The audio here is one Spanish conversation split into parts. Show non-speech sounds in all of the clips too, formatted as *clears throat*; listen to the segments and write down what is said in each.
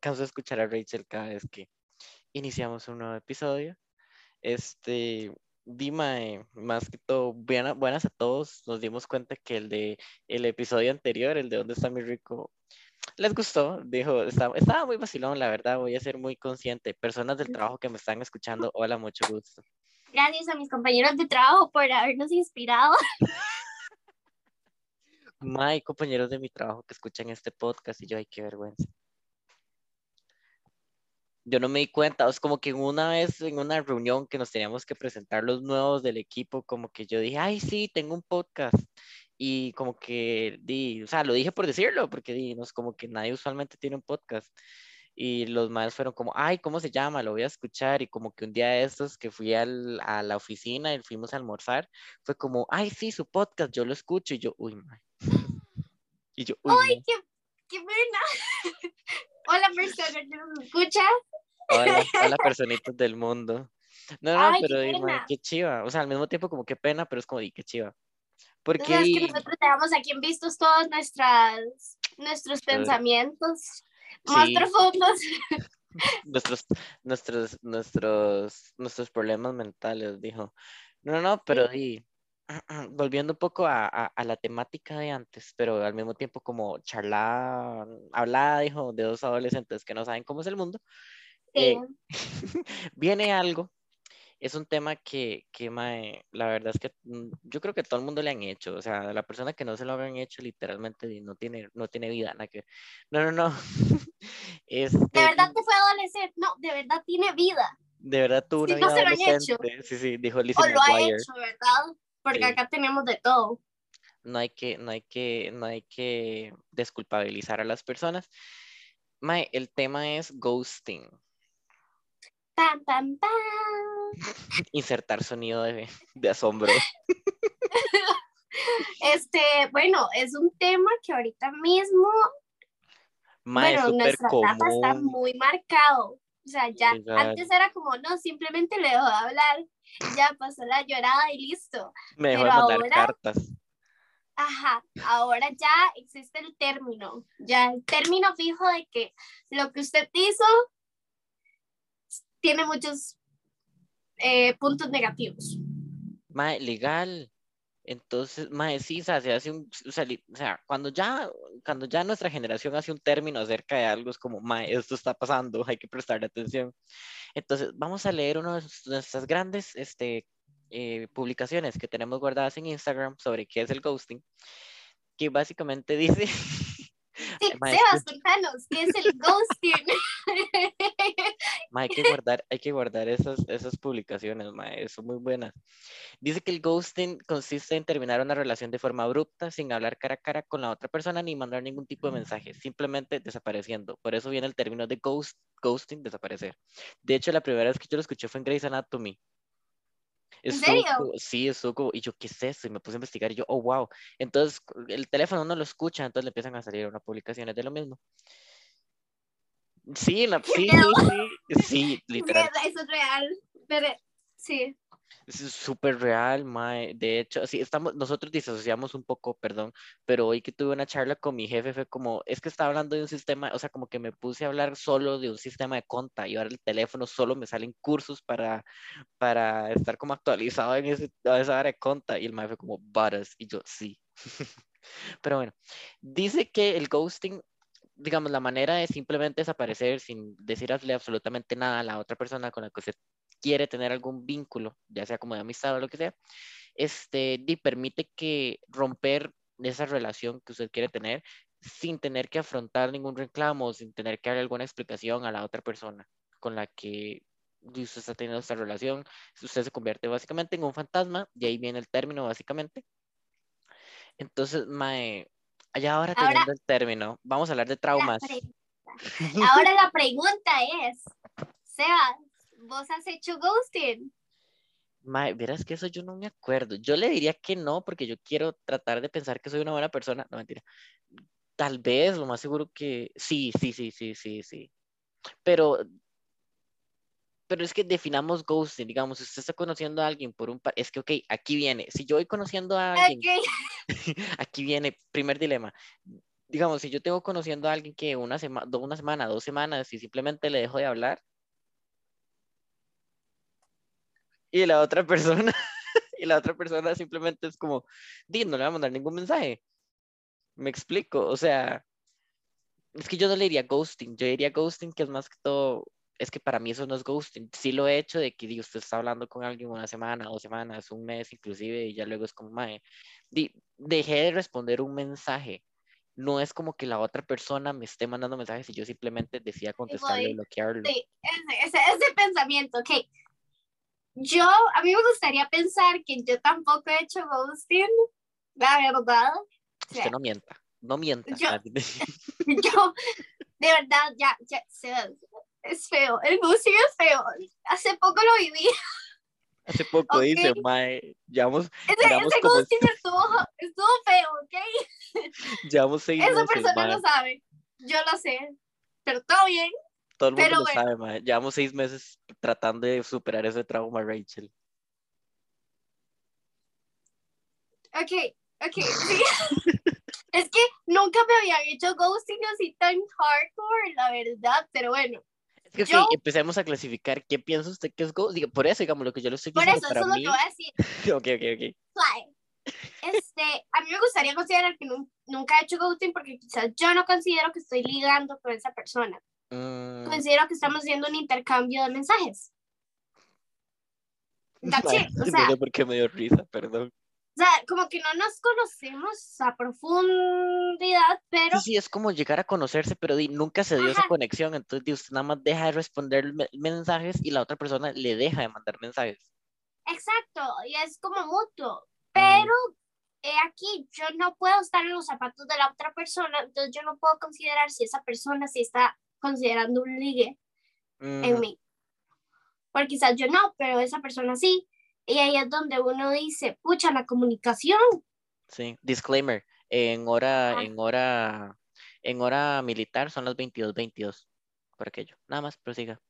canso de escuchar a Rachel cada vez que iniciamos un nuevo episodio. Este, Dima, más que todo, buena- buenas a todos. Nos dimos cuenta que el de el episodio anterior, el de ¿Dónde está mi rico? Les gustó, dijo, estaba, estaba muy vacilón, la verdad, voy a ser muy consciente. Personas del trabajo que me están escuchando, hola, mucho gusto. Gracias a mis compañeros de trabajo por habernos inspirado. *laughs* Mae, compañeros de mi trabajo que escuchan este podcast y yo, ay, qué vergüenza. Yo no me di cuenta, es como que una vez en una reunión que nos teníamos que presentar los nuevos del equipo, como que yo dije, ay, sí, tengo un podcast. Y como que di, o sea, lo dije por decirlo, porque di, no es como que nadie usualmente tiene un podcast. Y los más fueron como, ay, ¿cómo se llama? Lo voy a escuchar. Y como que un día de estos que fui al- a la oficina y fuimos a almorzar, fue como, ay, sí, su podcast, yo lo escucho. Y yo, uy. Y yo, uy, ¡Ay, qué, qué pena! *laughs* Hola, persona que nos escucha. Hola, hola, *laughs* personitas del mundo. No, no, Ay, qué pero mae, pena. qué chiva. O sea, al mismo tiempo como qué pena, pero es como, di, qué chiva. Porque sabes que di, nosotros tenemos aquí en vistos todos nuestras, nuestros pensamientos más sí, profundos. *laughs* nuestros, nuestros, nuestros, nuestros problemas mentales, dijo. No, no, no, pero di, *clears throat* volviendo un poco a, a, a la temática de antes, pero al mismo tiempo como charlada, hablada, dijo, de dos adolescentes que no saben cómo es el mundo, Sí. eh, *laughs* viene algo es un tema que, que mae, la verdad es que mm, yo creo que todo el mundo le han hecho, o sea, la persona que no se lo han hecho literalmente no tiene, no tiene vida, nada que No, no, no. *laughs* ¿De Este, verdad te fue adolescente? No, de verdad tiene vida. de verdad tuvo Sí, una no vida se lo han hecho. Sí, sí, dijo Lizzie O lo ha hecho, ¿verdad? Porque Sí. acá tenemos de todo. No hay que, no hay que, no hay que desculpabilizar a las personas. Mae, el tema es ghosting. Pam, pam, pam. *laughs* Insertar sonido de, de asombro. *laughs* Este, bueno, es un tema que ahorita mismo, Mae, bueno, nuestra etapa está común. muy marcado. O sea, ya Legal. antes era como, no, simplemente le dejó de hablar, ya pasó la llorada y listo. Me dejó de pero mandar ahora- cartas. Ajá, ahora ya existe el término, ya el término fijo de que lo que usted hizo tiene muchos eh, puntos negativos. Mae, legal. Entonces, mae, sí, o sea, se hace un, o sea, o sea, cuando ya, cuando ya nuestra generación hace un término acerca de algo, es como, mae, esto está pasando, hay que prestarle atención. Entonces, vamos a leer una de nuestras grandes, este, eh, publicaciones que tenemos guardadas en Instagram sobre qué es el ghosting, que básicamente *laughs* dice, Sí, Sebas, contanos, ¿qué es el ghosting? *laughs* hay que guardar, hay que guardar esas, esas publicaciones, mae, son muy buenas. Dice que el ghosting consiste en terminar una relación de forma abrupta, sin hablar cara a cara con la otra persona ni mandar ningún tipo de mensaje, simplemente desapareciendo. Por eso viene el término de ghost, ghosting, desaparecer. De hecho, la primera vez que yo lo escuché fue en Grey's Anatomy. ¿En serio? sí, estuvo como, y yo, ¿qué es eso? Y me puse a investigar y yo, oh, wow. Entonces, el teléfono no lo escucha, entonces le empiezan a salir unas publicaciones de lo mismo. Sí, la, sí, sí, sí, *laughs* sí, literal. Es real, pero sí. Es súper real, mae. De hecho, sí, estamos, nosotros disasociamos un poco, perdón, pero hoy que tuve una charla con mi jefe fue como, es que estaba hablando de un sistema, o sea, como que me puse a hablar solo de un sistema de conta y ahora el teléfono solo me salen cursos para, para estar como actualizado en ese, esa área de conta y el mae fue como, varas, y yo, sí. *laughs* Pero bueno, dice que el ghosting, digamos, la manera de simplemente desaparecer sin decirle absolutamente nada a la otra persona con la que usted quiere tener algún vínculo, ya sea como de amistad o lo que sea, este, di, permite que romper esa relación que usted quiere tener sin tener que afrontar ningún reclamo, sin tener que darle alguna explicación a la otra persona con la que usted está teniendo esta relación. Usted se convierte básicamente en un fantasma, y ahí viene el término básicamente. Entonces, mae, allá ahora Ahora- teniendo el término, vamos a hablar de La traumas. pregunta. Ahora la pregunta es, Sebas, ¿vos has hecho ghosting? Mae, verás que eso yo no me acuerdo. Yo le diría que no, porque yo quiero tratar de pensar que soy una buena persona. No, mentira. Tal vez, lo más seguro que sí, sí, sí, sí, sí, sí. Pero pero es que definamos ghosting, digamos, si usted está conociendo a alguien por un par, es que, ok, aquí viene, si yo voy conociendo a alguien, *laughs* aquí viene, primer dilema, digamos, si yo tengo conociendo a alguien que una, semana una semana, dos semanas y simplemente le dejo de hablar, y la otra persona, *laughs* y la otra persona simplemente es como, di, no le va a mandar ningún mensaje. Me explico, o sea, es que yo no le diría ghosting, yo diría ghosting que es más que todo, es que para mí eso no es ghosting. Sí lo he hecho de que di, usted está hablando con alguien una semana, dos semanas, un mes inclusive, y ya luego es como, mae, di, dejé de responder un mensaje. No es como que la otra persona me esté mandando mensajes y yo simplemente decía contestarle o bloquearlo. Sí, ese, ese, pensamiento, ok. Yo, a mí me gustaría pensar que yo tampoco he hecho ghosting, la verdad. Usted no mienta, no mienta. Yo, *laughs* yo de verdad, ya, ya, es feo, el ghosting es feo. Hace poco lo viví. Hace poco dice, mae, llevamos. Ese, ese ghosting estuvo, estuvo feo, ¿ok? *laughs* Llevamos seis Esa persona lo sabe, yo lo sé, pero todo bien. Todo el mundo lo sabe, mae. Llevamos seis meses tratando de superar ese trauma, Rachel. Ok, ok, *laughs* sí. *laughs* es que nunca me habían hecho ghosting así tan hardcore, la verdad, pero bueno. Es que, empecemos a clasificar qué piensa usted que es ghosting. Por eso, digamos, lo que yo lo estoy diciendo. Por eso, eso es lo que voy a decir. *laughs* ok, ok, ok. Este, a mí me gustaría considerar que nunca he hecho ghosting porque quizás yo no considero que estoy ligando con esa persona. Mm. Considero que estamos haciendo un intercambio de mensajes. That's it. O sea, no sé por qué me dio risa, perdón. O sea, como que no nos conocemos a profundidad, pero... Sí, sí, es como llegar a conocerse, pero nunca se dio esa conexión, entonces usted nada más deja de responder mensajes y la otra persona le deja de mandar mensajes. Exacto, y es como mutuo, pero aquí yo no puedo estar en los zapatos de la otra persona, entonces yo no puedo considerar si esa persona sí está considerando un ligue en mí. Porque quizás yo no, pero esa persona sí. Y ahí es donde uno dice, pucha, la comunicación. Sí, disclaimer, en hora, ah. en hora, en hora militar son las 22, 22, por aquello. Nada más, prosiga.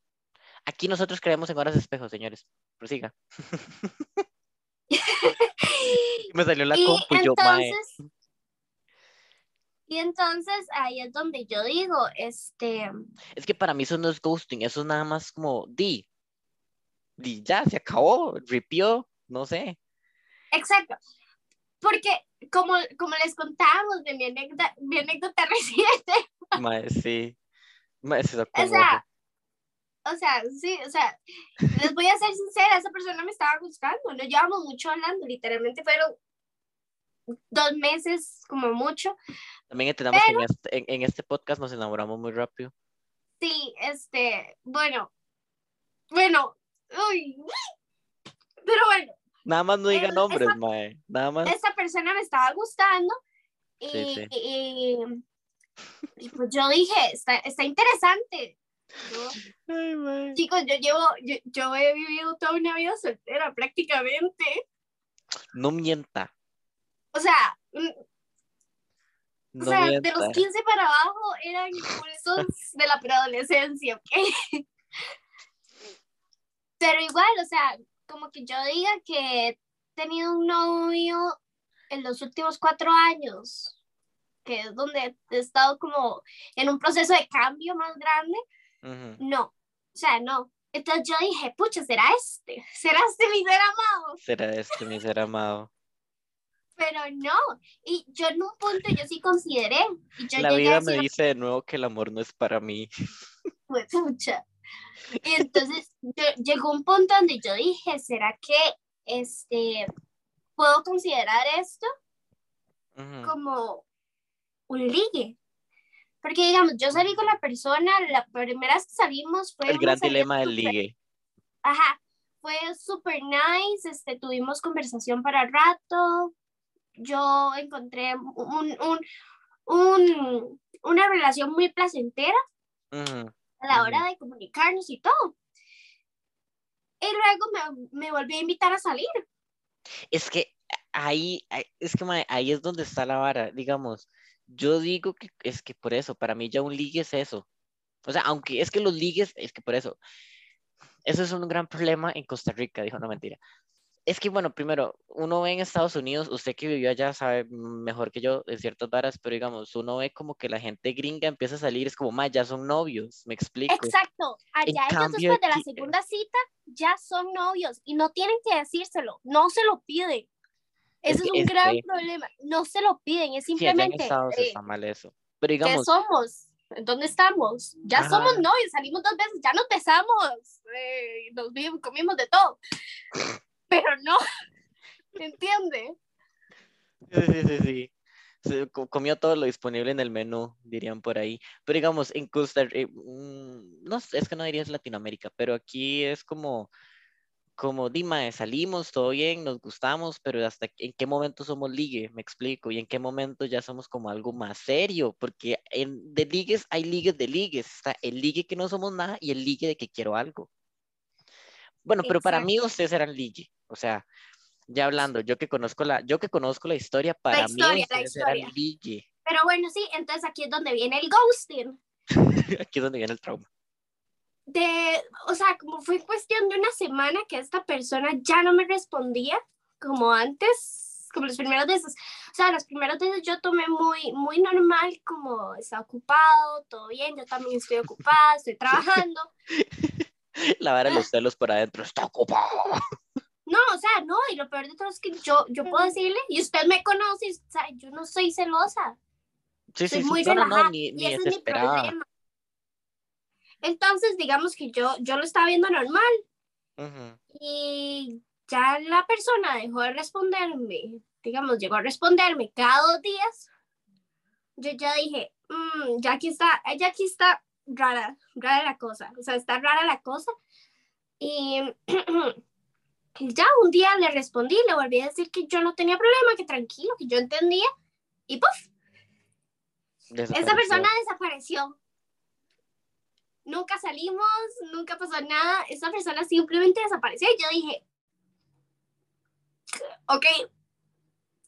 Aquí nosotros creemos en horas de espejo, señores. Prosiga. *laughs* *laughs* Me salió la compu y yo, mae. Y entonces ahí es donde yo digo, este... Es que para mí eso no es ghosting, eso es nada más como, di, di, ya, se acabó, ripió, no sé. Exacto, porque como, como les contábamos de mi anécdota, mi anécdota *laughs* reciente. Mae, sí, Mae, se o sea, o sea, sí, o sea, les voy a ser sincera, esa persona me estaba buscando, no llevamos mucho hablando, literalmente fueron dos meses como mucho. También entendamos que este, en este, podcast nos enamoramos muy rápido. Sí, este, bueno, bueno, uy, pero bueno. Nada más no diga nombres, mae, nada más. Esa persona me estaba gustando y, y, pues yo dije, está, está interesante. chicos, yo llevo, yo, yo he vivido toda una vida soltera prácticamente. No mienta. O sea, o sea de los 15 para abajo eran impulsos *laughs* de la preadolescencia, ¿ok? Pero igual, o sea, como que yo diga que he tenido un novio en los últimos cuatro años, que es donde he estado como en un proceso de cambio más grande, no, o sea, no. Entonces yo dije, pucha, ¿será este? *laughs* ¿Será este mi ser amado? ¿Será este mi ser amado? Pero no. Y yo en un punto yo sí consideré. la vida me dice de nuevo que el amor no es para mí. *laughs* Pues mucha. Y entonces llegó un punto donde yo dije, ¿será que este puedo considerar esto como un ligue? Porque digamos, yo salí con la persona, la primera vez que salimos fue... El gran dilema del ligue. Ajá, fue súper nice, este, tuvimos conversación para rato, yo encontré un, un, un, una relación muy placentera a la hora de comunicarnos y todo. Y luego me, me volví a invitar a salir. Es que ahí, es que ahí es donde está la vara, digamos. Yo digo que es que por eso, para mí ya un ligue es eso. O sea, aunque es que los ligues, es que por eso, eso es un gran problema en Costa Rica, dijo, no mentira. Es que, bueno, primero, uno ve en Estados Unidos, usted que vivió allá sabe mejor que yo en ciertas varas, pero digamos, uno ve como que la gente gringa empieza a salir, es como, ma, ya son novios, me explico. Exacto, allá ellos después de la segunda cita ya son novios y no tienen que decírselo, no se lo piden. Eso es, un gran problema, no se lo piden, es simplemente... Sí, en Estados eh, está mal eso. Pero digamos... ¿Qué somos? ¿Dónde estamos? Ya somos novios, salimos dos veces, ya nos besamos, eh, nos comimos de todo. Pero no, *laughs* ¿entiende? Sí, sí, sí, sí. Se comió todo lo disponible en el menú, dirían por ahí. Pero digamos, en Costa Rica, mm, no es que no dirías Latinoamérica, pero aquí es como como Dima, salimos, todo bien, nos gustamos, pero hasta en qué momento somos ligue, me explico, y en qué momento ya somos como algo más serio, porque en, de ligues hay ligues de ligues, está el ligue que no somos nada y el ligue de que quiero algo. Bueno, pero para mí ustedes eran ligue, o sea, ya hablando, yo que conozco la, yo que conozco la historia, para mí ustedes eran ligue. Pero bueno, sí, entonces aquí es donde viene el ghosting. *laughs* aquí es donde viene el trauma de, o sea, como fue cuestión de una semana que esta persona ya no me respondía como antes, como los primeros días, o sea, los primeros días yo tomé muy, muy normal, como está ocupado, todo bien, yo también estoy ocupada, estoy *laughs* trabajando. La vara de los celos por adentro, está ocupado. No, o sea, no, y lo peor de todo es que yo, yo puedo decirle, y usted me conoce, o sea, yo no soy celosa. Sí, soy sí, muy sí, no, no, ni, ni desesperada. Entonces, digamos que yo, yo lo estaba viendo normal. Y ya la persona dejó de responderme, digamos, llegó a responderme cada dos días. Yo ya dije, mm, ya aquí está, ya aquí está rara, rara la cosa. O sea, está rara la cosa. Y *clears throat* ya un día le respondí, le volví a decir que yo no tenía problema, que tranquilo, que yo entendía. Y ¡puf! Esa persona desapareció nunca salimos, nunca pasó nada, esa persona simplemente desapareció y yo dije, ok,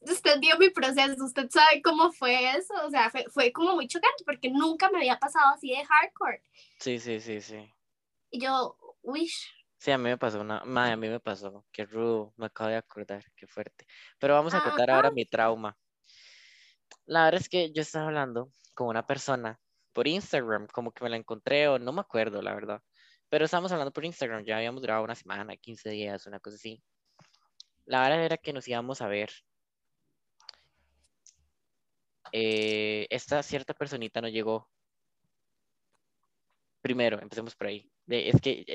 usted vio mi proceso, usted sabe cómo fue eso, o sea, fue, como muy chocante porque nunca me había pasado así de hardcore. Sí, sí, sí, sí. Y yo, wish. Sí, a mí me pasó una, a mí me pasó, qué rudo, me acabo de acordar, qué fuerte. Pero vamos a contar ahora mi trauma. La verdad es que yo estaba hablando con una persona por Instagram, como que me la encontré o no me acuerdo, la verdad. Pero estábamos hablando por Instagram, ya habíamos durado una semana, 15 días, una cosa así. La verdad era que nos íbamos a ver. Eh, esta cierta personita no llegó. Primero, empecemos por ahí. es que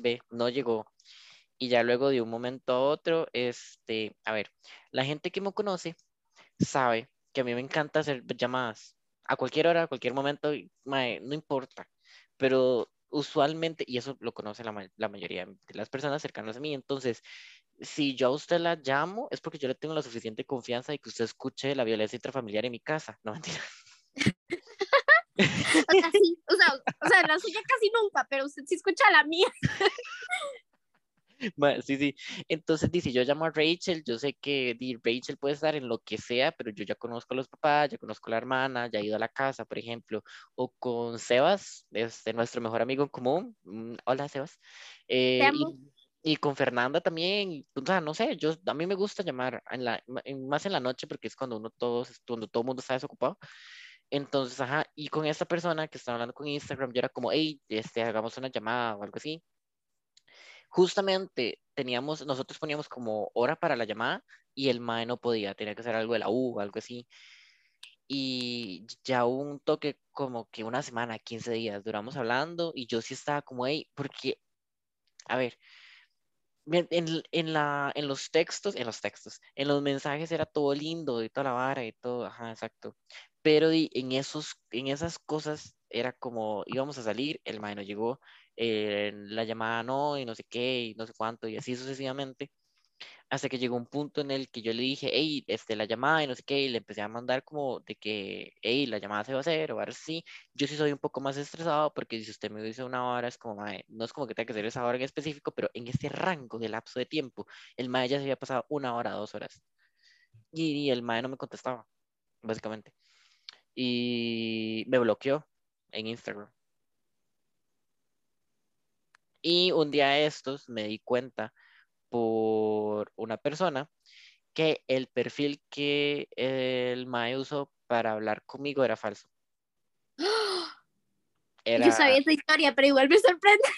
ve, no llegó. Y ya luego de un momento a otro, este, a ver, la gente que me conoce sabe que a mí me encanta hacer llamadas a cualquier hora, a cualquier momento, no importa. Pero usualmente, y eso lo conoce la, la, mayoría de las personas cercanas a mí, entonces, si yo a usted la llamo, es porque yo le tengo la suficiente confianza de que usted escuche la violencia intrafamiliar en mi casa. No *laughs* mentira. O o sea, o sea, la suya casi nunca, pero usted sí escucha la mía. *laughs* Sí, sí. Entonces dice, yo llamo a Rachel, yo sé que Rachel puede estar en lo que sea, pero yo ya conozco a los papás, ya conozco a la hermana, ya he ido a la casa, por ejemplo, o con Sebas, este, nuestro mejor amigo en común. Mm, hola, Sebas. Eh, y, con Fernanda también, o sea, no sé, yo, a mí me gusta llamar en la, más en la noche porque es cuando uno todos, cuando todo el mundo está desocupado. Entonces, ajá, y con esta persona que estaba hablando con Instagram, yo era como, hey, este, hagamos una llamada o algo así justamente teníamos, nosotros poníamos como hora para la llamada y el MAE no podía, tenía que hacer algo de la U o algo así. Y ya un toque como que una semana, 15 días, duramos hablando y yo sí estaba como, ahí, porque, a ver, en, en, la, en los textos, en los textos, en los mensajes era todo lindo y toda la vara y todo, ajá, exacto. Pero en, esos, en esas cosas era como íbamos a salir, el mae no llegó, eh, la llamada no, y no sé qué, y no sé cuánto, y así sucesivamente, hasta que llegó un punto en el que yo le dije, hey, este, la llamada, y no sé qué, y le empecé a mandar como de que, hey, la llamada se va a hacer, o ahora sí, yo sí soy un poco más estresado, porque si usted me dice una hora, es como, no es como que tenga que ser esa hora en específico, pero en ese rango de lapso de tiempo, el mae ya se había pasado una hora, dos horas, y, el mae no me contestaba, básicamente, y me bloqueó en Instagram. Y un día de estos me di cuenta por una persona que el perfil que el Mae usó para hablar conmigo era falso. *gasps* Era... Yo sabía esa historia, pero igual me sorprende.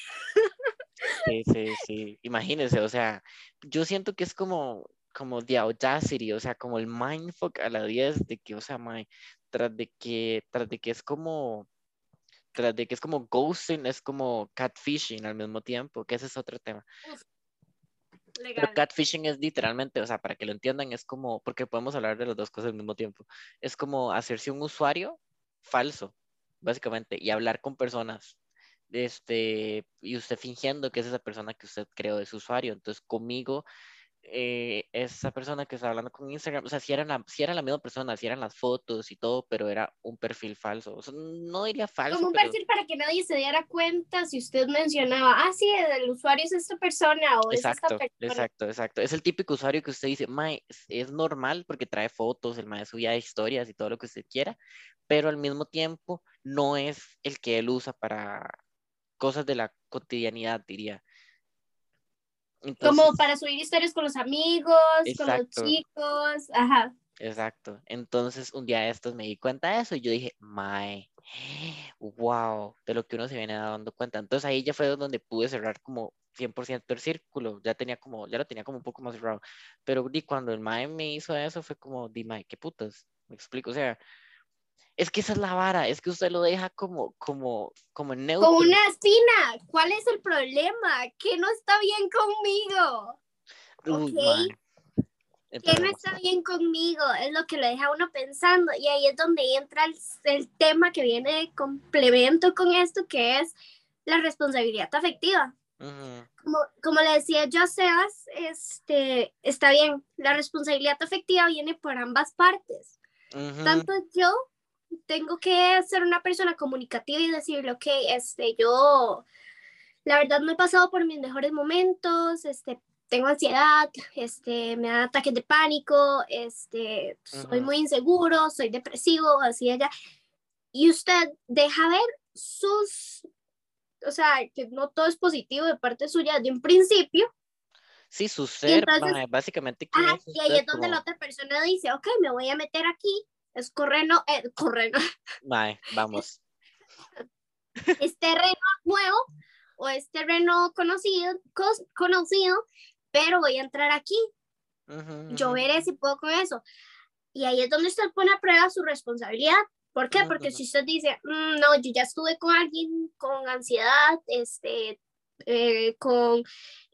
Sí, sí, sí. Imagínense, o sea, yo siento que es como, como the audacity, o sea, como el mindfuck a la 10 de que, o sea, mae, tras de que, tras de que es como, tras de que es como ghosting, es como catfishing al mismo tiempo, que ese es otro tema. Pero catfishing es literalmente, o sea, para que lo entiendan, es como, porque podemos hablar de las dos cosas al mismo tiempo, es como hacerse un usuario falso, básicamente, y hablar con personas, este, y usted fingiendo que es esa persona que usted creó de su usuario. Entonces, conmigo eh, esa persona que estaba hablando con Instagram, o sea, si era, la, si era la misma persona, si eran las fotos y todo, pero era un perfil falso. O sea, no diría falso. Como un perfil para que nadie se diera cuenta si usted mencionaba, ah, sí, el usuario es esta persona o exacto, es esta persona. Exacto, exacto. Es el típico usuario que usted dice, Mae, es, normal porque trae fotos, el Mae subía historias y todo lo que usted quiera, pero al mismo tiempo no es el que él usa para cosas de la cotidianidad, diría como para subir historias con los amigos, con los chicos, ajá. Exacto. Entonces, un día de estos me di cuenta de eso y yo dije, my, wow, de lo que uno se viene dando cuenta. Entonces ahí ya fue donde pude cerrar como 100% el círculo, ya tenía como, ya lo tenía como un poco más cerrado. Pero di, cuando el mae me hizo eso fue como, di, mae, qué putas, me explico, o sea, es que esa es la vara, es que usted lo deja como, como, como neutro. Como una espina. ¿Cuál es el problema? ¿Qué no está bien conmigo? ¿Ok? ¿Qué no está bien conmigo? Es lo que lo deja uno pensando. Y ahí es donde entra el, tema que viene de complemento con esto, que es la responsabilidad afectiva. como, como, le decía yo a Sebas, este, está bien, la responsabilidad afectiva viene por ambas partes. Tanto yo tengo que ser una persona comunicativa y decirle, ok, este, yo, la verdad no he pasado por mis mejores momentos, este, tengo ansiedad, este, me dan ataques de pánico, este, soy muy inseguro, soy depresivo, así allá. Y usted deja ver sus, o sea, que no todo es positivo de parte suya de un principio. Sí, su ser, básicamente. y ahí es donde la otra persona dice, ok, me voy a meter aquí es correno, eh, correno. vamos. *laughs* Es terreno nuevo o es terreno conocido, conocido, pero voy a entrar aquí. Yo veré si puedo con eso. Y ahí es donde usted pone a prueba su responsabilidad. ¿Por qué? Porque si usted dice, mm, no, yo ya estuve con alguien con ansiedad, este, eh, con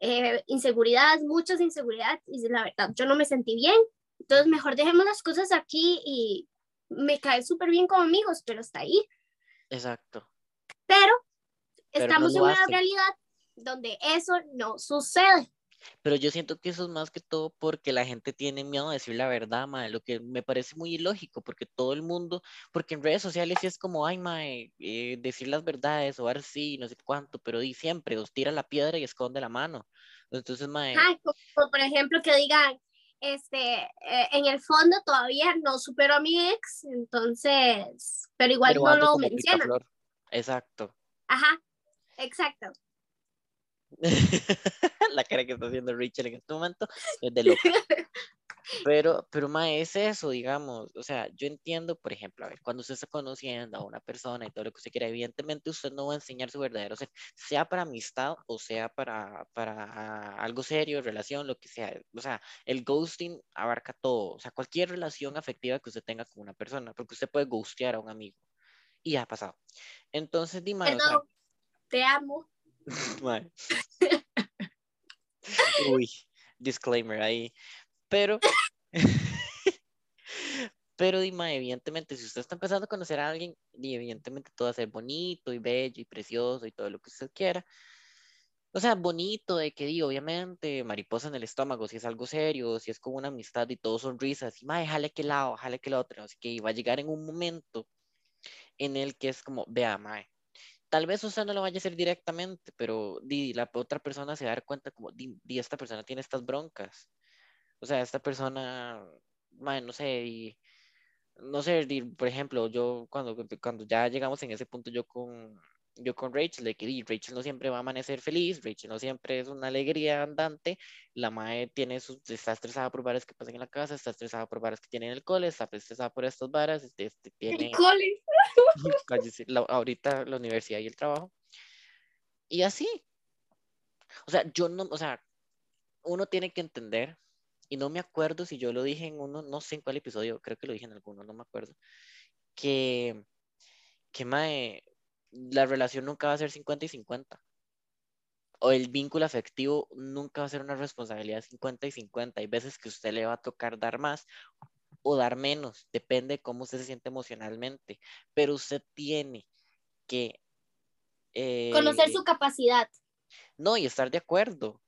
eh, inseguridad, muchas inseguridades, y la verdad, yo no me sentí bien, entonces, mejor dejemos las cosas aquí y me cae súper bien como amigos, pero está ahí. Exacto. Pero, estamos en una realidad donde eso no sucede. Pero yo siento que eso es más que todo porque la gente tiene miedo de decir la verdad, mae, lo que me parece muy ilógico, porque todo el mundo, porque en redes sociales sí es como, ay, mae, eh, decir las verdades o sí, no sé cuánto, pero di siempre, os tira la piedra y esconde la mano. Entonces, mae. como por ejemplo que digan, este, eh, en el fondo todavía no supero a mi ex, entonces, pero igual no lo menciona. Exacto. Ajá, exacto. *laughs* la cara que está haciendo Rachel en este momento es de loca. *laughs* Pero, pero ma, es eso, digamos. O sea, yo entiendo, por ejemplo, a ver, cuando usted está conociendo a una persona y todo lo que usted quiera, evidentemente usted no va a enseñar su verdadero ser, sea para amistad o sea para, para algo serio, relación, lo que sea. O sea, el ghosting abarca todo. O sea, cualquier relación afectiva que usted tenga con una persona, porque usted puede ghostear a un amigo. Y ha pasado. Entonces, dime. te amo. *laughs* Uy, disclaimer ahí. Pero, *laughs* pero Dima, evidentemente, si usted está empezando a conocer a alguien, y evidentemente todo va a ser bonito y bello y precioso y todo lo que usted quiera. O sea, bonito de que, digo, obviamente, mariposa en el estómago, si es algo serio, si es como una amistad y todo sonrisas, y mae, jale que lado, jale que lo otro. Así que va a llegar en un momento en el que es como, vea, mae, tal vez usted no lo vaya a hacer directamente, pero di, la otra persona se va a dar cuenta como, di, di, esta persona tiene estas broncas. O sea, esta persona, no sé, y, no sé, por ejemplo, yo cuando, cuando ya llegamos en ese punto, yo con, yo con Rachel, de que Rachel no siempre va a amanecer feliz, Rachel no siempre es una alegría andante, la madre tiene sus, está estresada por varas que pasan en la casa, está estresada por varas que tiene en el cole, está estresada por estas varas, este, este tiene... El cole. *laughs* ahorita la universidad y el trabajo. Y así. O sea, yo no, o sea, uno tiene que entender, y no me acuerdo si yo lo dije en uno, no sé en cuál episodio, creo que lo dije en alguno, no me acuerdo, que, que mae, la relación nunca va a ser 50 y 50. O el vínculo afectivo nunca va a ser una responsabilidad 50 y 50. Hay veces que usted le va a tocar dar más o dar menos, depende de cómo usted se siente emocionalmente. Pero usted tiene que... Conocer su eh, capacidad. No, y estar de acuerdo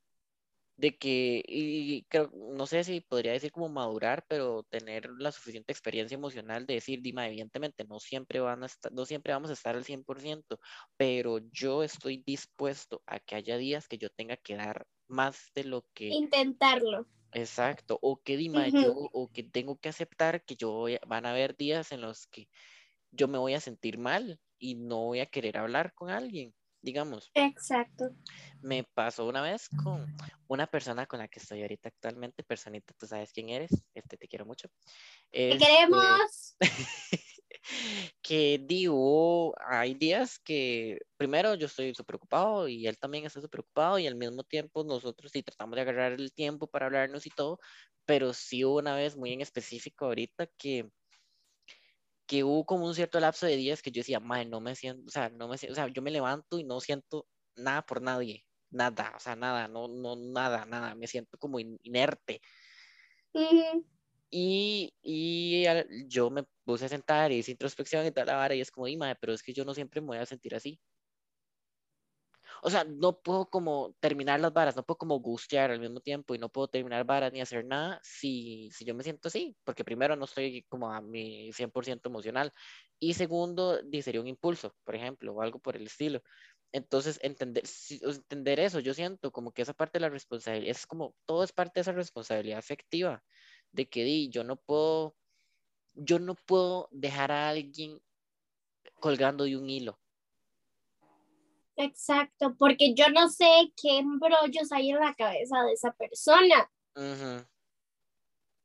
de que, y creo, no sé si podría decir como madurar, pero tener la suficiente experiencia emocional de decir, Dima, evidentemente no siempre van a estar, no siempre vamos a estar al 100%, pero yo estoy dispuesto a que haya días que yo tenga que dar más de lo que... Intentarlo. Exacto, o que Dima, yo, o que tengo que aceptar que yo voy, van a haber días en los que yo me voy a sentir mal y no voy a querer hablar con alguien digamos. Exacto. Me pasó una vez con una persona con la que estoy ahorita actualmente, personita, tú sabes quién eres, este te quiero mucho. te este, queremos. *laughs* que digo, hay días que primero yo estoy súper preocupado y él también está súper preocupado y al mismo tiempo nosotros sí tratamos de agarrar el tiempo para hablarnos y todo, pero sí hubo una vez muy en específico ahorita que que hubo como un cierto lapso de días que yo decía, madre, no me siento, o sea, no me siento, o sea, yo me levanto y no siento nada por nadie, nada, o sea, nada, no, no, nada, nada, me siento como inerte. Y, y yo me puse a sentar y hice introspección y tal, la vara, y es como, madre, pero es que yo no siempre me voy a sentir así o sea, no puedo como terminar las varas, no puedo como gustear al mismo tiempo y no puedo terminar varas ni hacer nada si, si yo me siento así, porque primero no estoy como a mi 100% emocional y segundo, sería un impulso, por ejemplo, o algo por el estilo. Entonces, entender, entender eso, yo siento como que esa parte de la responsabilidad, es como, todo es parte de esa responsabilidad afectiva, de que di, yo no puedo, yo no puedo dejar a alguien colgando de un hilo Exacto, porque yo no sé qué embrollos hay en la cabeza de esa persona.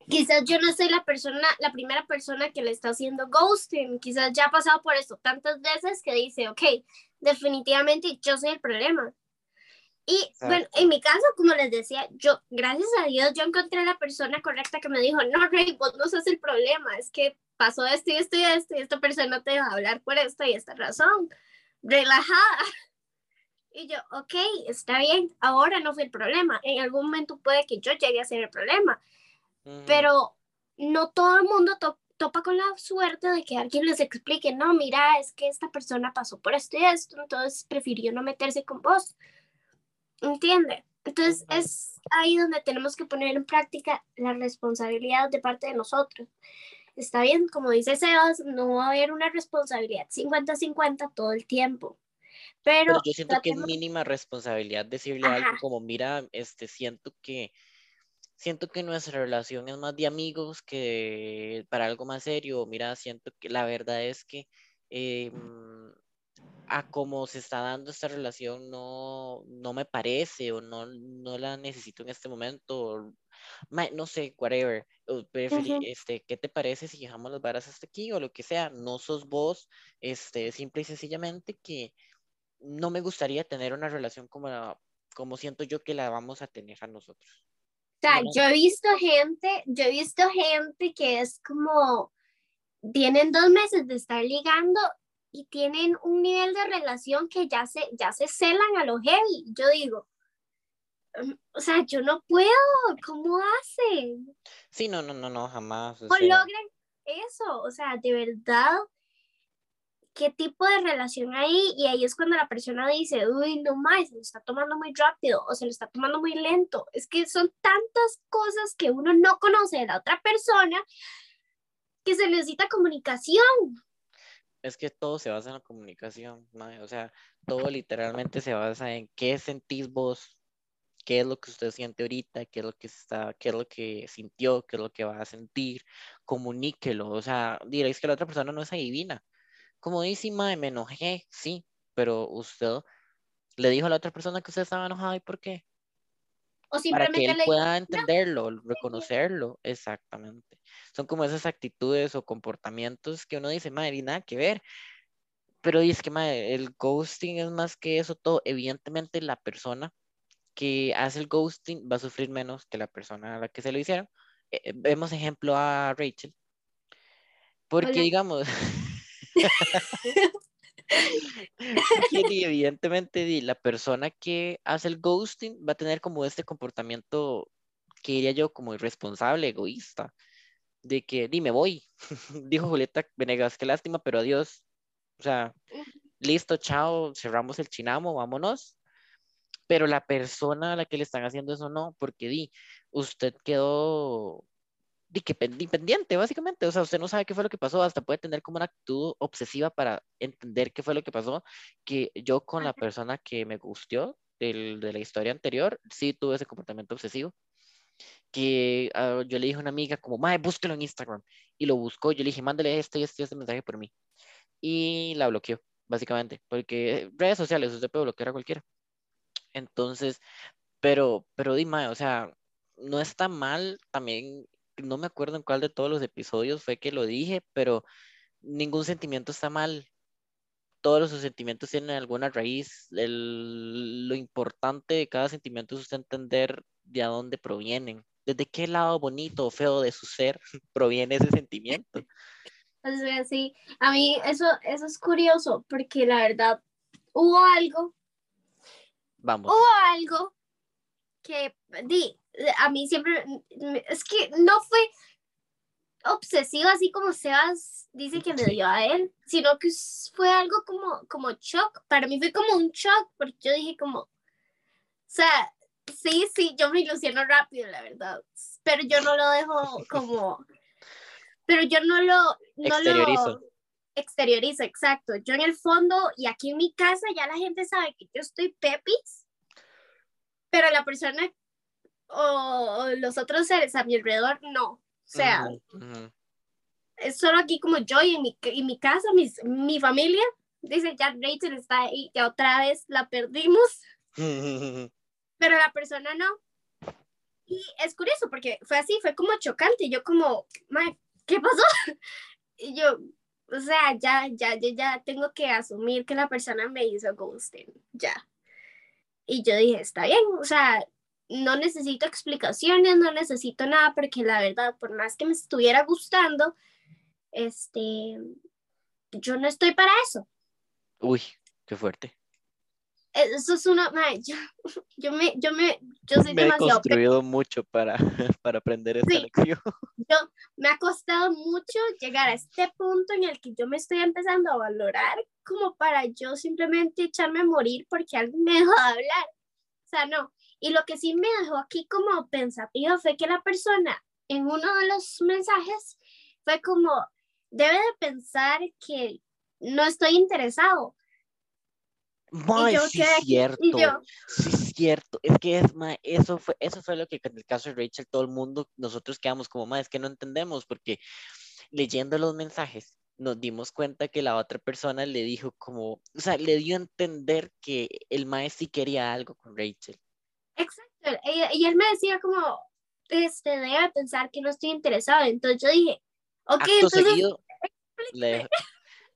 Quizás yo no soy la persona, la primera persona que le está haciendo ghosting. Quizás ya ha pasado por esto tantas veces que dice, ok, definitivamente yo soy el problema. Y bueno, en mi caso, como les decía, yo, gracias a Dios, yo encontré la persona correcta que me dijo, no, Rey, vos no sos el problema, es que pasó esto y esto y esto, y esta persona te va a hablar por esta y esta razón. Relajada. Y yo, ok, está bien, ahora no fue el problema. En algún momento puede que yo llegue a ser el problema. Pero no todo el mundo topa con la suerte de que alguien les explique, no, mira, es que esta persona pasó por esto y esto, entonces prefirió no meterse con vos. ¿Entiende? Entonces es ahí donde tenemos que poner en práctica la responsabilidad de parte de nosotros. Está bien, como dice Sebas, no va a haber una responsabilidad 50-50 todo el tiempo. Pero, yo siento que es mínima responsabilidad decirle algo como, mira, este, siento que, siento que nuestra relación es más de amigos que para algo más serio. Mira, siento que la verdad es que em, a cómo se está dando esta relación no, no me parece o no, no la necesito en este momento. no sé, whatever. este, ¿Qué te parece si dejamos las varas hasta aquí o lo que sea? No sos vos, este, simple y sencillamente que no me gustaría tener una relación como, como siento yo que la vamos a tener a nosotros. O sea, yo he visto gente, yo he visto gente que es como, tienen dos meses de estar ligando y tienen un nivel de relación que ya se, ya se celan a lo heavy. Yo digo, mm, o sea, yo no puedo, ¿cómo hacen? Sí, no, no, no, no, jamás. O, logran eso? O sea, de verdad, qué tipo de relación hay y ahí es cuando la persona dice, uy, no más, se lo está tomando muy rápido o se lo está tomando muy lento. Es que son tantas cosas que uno no conoce de la otra persona que se necesita comunicación. Es que todo se basa en la comunicación, o sea, todo literalmente se basa en qué sentís vos, qué es lo que usted siente ahorita, qué es lo que está, qué es lo que sintió, qué es lo que va a sentir, comuníquelo, o sea, diréis que la otra persona no es adivina, como dice, mae, me enojé, sí, pero usted le dijo a la otra persona que usted estaba enojado y por qué. O Para que simplemente él le pueda entenderlo, reconocerlo, exactamente. Son como esas actitudes o comportamientos que uno dice, madre, y nada que ver. Pero es que, madre, el ghosting es más que eso todo. Evidentemente, la persona que hace el ghosting va a sufrir menos que la persona a la que se lo hicieron. Eh, eh, vemos ejemplo a Rachel. Porque, Hola. digamos, *laughs* *laughs* di- evidentemente la persona que hace el ghosting va a tener como este comportamiento que diría yo como irresponsable, egoísta, de que di, me voy, *laughs* dijo Julieta Venegas, qué lástima, pero adiós. O sea, listo, chao, cerramos el chinamo, vámonos. Pero la persona a la que le están haciendo eso no, porque di, usted quedó di, que pen- di, pendiente, básicamente. O sea, usted no sabe qué fue lo que pasó, hasta puede tener como una actitud obsesiva para entender qué fue lo que pasó. Que yo con la persona que me gustó del- de la historia anterior, sí tuve ese comportamiento obsesivo. Que ah, yo le dije a una amiga, como, mae, búsquelo en Instagram. Y lo buscó, yo le dije, mándale este y este este mensaje por mí. Y la bloqueó, básicamente. Porque redes sociales, usted puede bloquear a cualquiera. Entonces, pero, pero dime, o sea, no está mal también, no me acuerdo en cuál de todos los episodios fue que lo dije, pero ningún sentimiento está mal. Todos los sentimientos tienen alguna raíz. El- lo importante de cada sentimiento es usted entender de a dónde provienen. ¿Desde qué lado bonito o feo de su ser *laughs* proviene ese sentimiento? *laughs* Sí, a mí eso, eso es curioso porque la verdad hubo algo, Vamos. hubo algo que di, a mí siempre, me- es que no fue obsesivo así como Sebas dice que Sí. dio a él, sino que fue algo como, como shock, para mí fue como un shock porque yo dije como, o sea, sí, sí, yo me ilusiono rápido, la verdad, pero yo no lo dejo como, pero yo no lo, no Exteriorizo. lo exteriorizo, exacto. Yo en el fondo y aquí en mi casa ya la gente sabe que yo estoy pepis, pero la persona o, los otros seres a mi alrededor no. O sea, es solo aquí como yo y en mi, en mi casa, mis, mi familia, dice ya Rachel está ahí, ya otra vez la perdimos, pero la persona no. Y es curioso porque fue así, fue como chocante. Yo como, "Mae, ¿qué pasó? *laughs* Y yo, o sea, ya, ya, yo ya tengo que asumir que la persona me hizo ghosting, ya. Y yo dije, está bien, o sea, no necesito explicaciones, no necesito nada, porque la verdad, por más que me estuviera gustando, este, yo no estoy para eso. Uy, qué fuerte. Eso es una, mae, yo, *laughs* yo me, yo me, yo soy Me he demasiado pe- construido mucho para, *laughs* para aprender esta Sí. lección. *laughs* yo me ha costado mucho llegar a este punto en el que yo me estoy empezando a valorar como para yo simplemente echarme a morir porque alguien me dejó de hablar. O sea, no. Y lo que sí me dejó aquí como pensativa fue que la persona en uno de los mensajes fue como, debe de pensar que no estoy interesado. Mae, sí es cierto. y yo- Sí es cierto. Es que es, mae, eso fue, eso fue lo que en el caso de Rachel, todo el mundo, nosotros quedamos como, mae, es que no entendemos, porque leyendo los mensajes nos dimos cuenta que la otra persona le dijo como, o sea, le dio a entender que el mae sí quería algo con Rachel. Exacto. Y, y él me decía como, este, debe pensar que no estoy interesado. Entonces yo dije, ok, Acto entonces seguido, le dejó-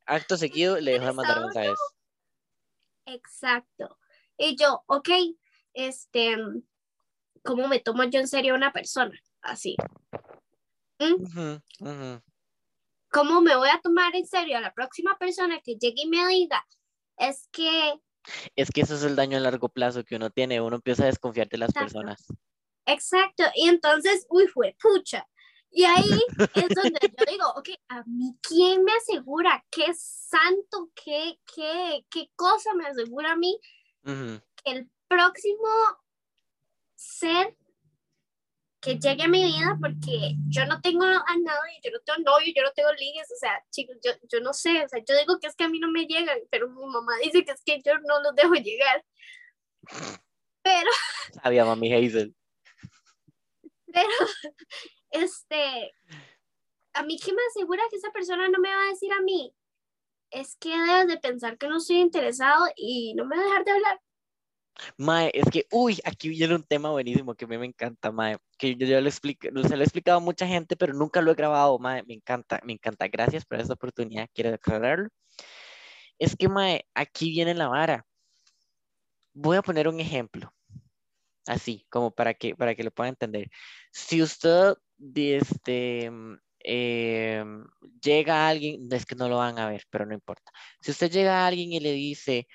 acto seguido le dejó de mandar mensajes. Exacto. Y yo, ok, este, ¿cómo me tomo yo en serio a una persona? Así. Ujú. ¿Cómo me voy a tomar en serio a la próxima persona que llegue y me diga, es que, Es que eso es el daño a largo plazo que uno tiene, uno empieza a desconfiar de las Exacto. personas. exacto, y entonces, uy, fue pucha. Y ahí es donde yo digo, *laughs* ok, a mí, ¿quién me asegura? ¿Qué santo, qué, qué, qué cosa me asegura a mí que el próximo ser que llegue a mi vida, porque yo no tengo a nadie, yo no tengo novio, yo no tengo ligues, o sea, chicos, yo, yo no sé, o sea, yo digo que es que a mí no me llegan, pero mi mamá dice que es que yo no los dejo llegar. Pero, *laughs* Sabía mami Hazel. pero, *laughs* este, a mí, ¿qué me asegura que esa persona no me va a decir a mí? es que debes de pensar que no estoy interesado y no me voy a dejar de hablar. Mae, es que, uy, aquí viene un tema buenísimo que a mí me encanta, Mae, que yo ya lo explico, se lo he explicado a mucha gente, pero nunca lo he grabado, Mae, me encanta, me encanta, gracias por esta oportunidad, quiero aclararlo. Es que, Mae, aquí viene la vara. Voy a poner un ejemplo, así, como para que, para que lo puedan entender. Si usted, este, eh, llega a alguien, es que no lo van a ver, pero no importa. Si usted llega a alguien y le dice,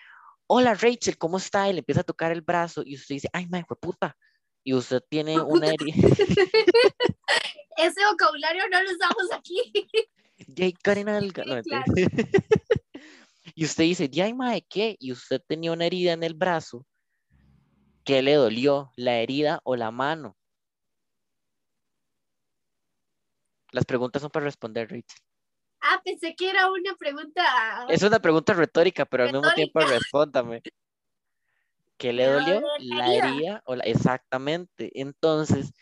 hola Rachel, ¿cómo está? Y le empieza a tocar el brazo y usted dice, ay, madre, puta. Y usted tiene una herida. *laughs* Ese vocabulario no lo usamos aquí. *laughs* Jay Karen *laughs* y usted dice, ay, madre, ¿qué? Y usted tenía una herida en el brazo. ¿Qué le dolió? ¿La herida o la mano? Las preguntas son para responder, Rachel. Ah, pensé que era una pregunta. Es una pregunta retórica, pero al mismo tiempo respóndame. ¿Qué le dolió? La herida o la... Exactamente. Entonces,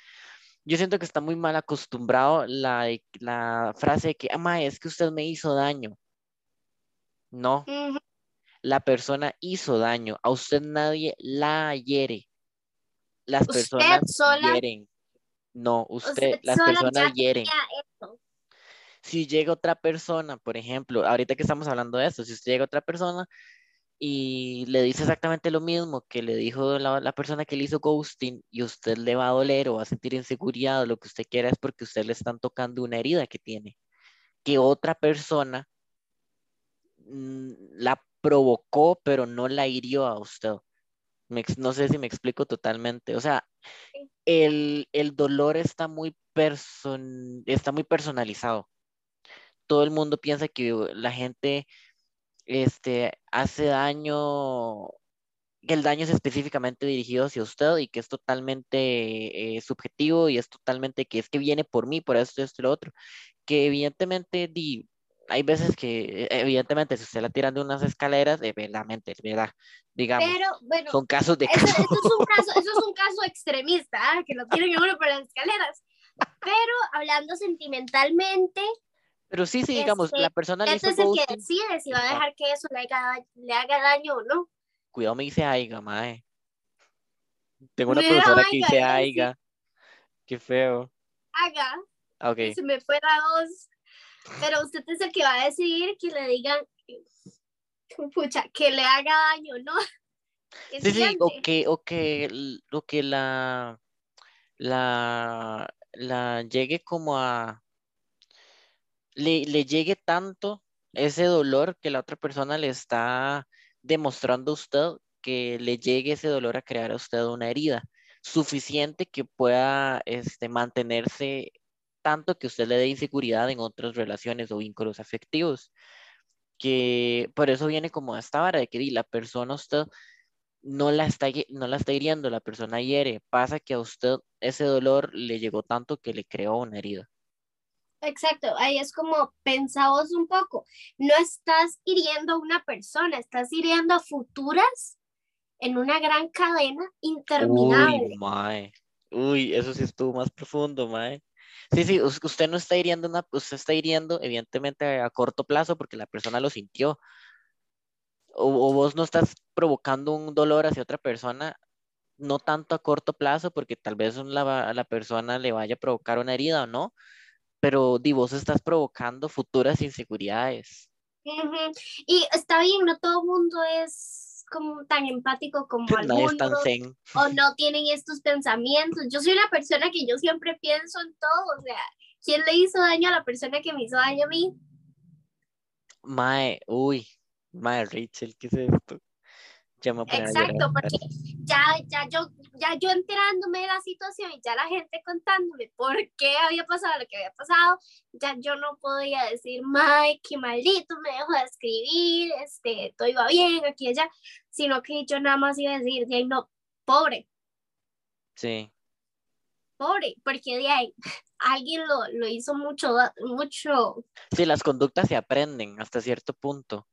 yo siento que está muy mal acostumbrado la, la frase de que, ama, es que usted me hizo daño. No. La persona hizo daño. A usted nadie la hiere. Las personas hieren. No, usted, las personas hieren si llega otra persona, por ejemplo, ahorita que estamos hablando de esto, si usted llega otra persona y le dice exactamente lo mismo que le dijo la, persona que le hizo ghosting y usted le va a doler o va a sentir inseguridad o lo que usted quiera es porque usted le están tocando una herida que tiene, que otra persona mm, la provocó pero no la hirió a usted. no sé si me explico totalmente. O sea, el, dolor está muy, está muy personalizado todo el mundo piensa que la gente este, hace daño, que el daño es específicamente dirigido hacia usted y que es totalmente eh, subjetivo y es totalmente que es que viene por mí, por esto, esto y lo otro. Que evidentemente di, hay veces que, evidentemente, si usted la tiran de unas escaleras, de verdad, ¿verdad? Digamos, Pero, bueno, son casos de... Eso, eso, es un caso, eso es un caso extremista, ¿ah? que lo tiran uno por las escaleras. Pero hablando sentimentalmente, pero sí, sí, digamos, la persona le hizo es el que decide si va a dejar que eso le haga, le haga daño o no. Cuidado, me dice Aiga, mae. Tengo una profesora que dice Aiga. Qué feo. Haga. Ok. Se me fue la voz. Pero usted es el que va a decidir que le digan, pucha, que le haga daño, ¿no? *laughs* Sí, sí, o que, o que, o que la, la, la llegue como a, le, llegue tanto ese dolor que la otra persona le está demostrando a usted, que le llegue ese dolor a crear a usted una herida suficiente que pueda este, mantenerse tanto que usted le dé inseguridad en otras relaciones o vínculos afectivos. Que por eso viene como esta vara de que la persona usted no la está, no la está hiriendo, la persona hiere. Pasa que a usted ese dolor le llegó tanto que le creó una herida. Exacto, ahí es como pensamos un poco, no estás hiriendo a una persona, estás hiriendo a futuras en una gran cadena interminable. Uy, mae. Uy, eso sí estuvo más profundo, mae. Sí, sí, usted no está hiriendo una, usted está hiriendo evidentemente a corto plazo porque la persona lo sintió. O, vos no estás provocando un dolor hacia otra persona, no tanto a corto plazo porque tal vez la, la persona le vaya a provocar una herida o no, pero di, vos estás provocando futuras inseguridades. Y está bien, no todo el mundo es como tan empático como *laughs* algunos, o no tienen estos pensamientos. Yo soy una persona que yo siempre pienso en todo, o sea, ¿quién le hizo daño a la persona que me hizo daño a mí? Mae, uy, Mae Rachel, ¿qué es esto? Exacto, porque ya, ya, yo, ya yo enterándome de la situación y ya la gente contándome por qué había pasado lo que había pasado, ya yo no podía decir, Mike, qué maldito, me dejó de escribir, este, todo iba bien, aquí y allá, sino que yo nada más iba a decir, de ahí no, pobre. Sí. Pobre, porque de ahí *laughs* alguien lo, lo hizo mucho, mucho. Sí, las conductas se aprenden hasta cierto punto.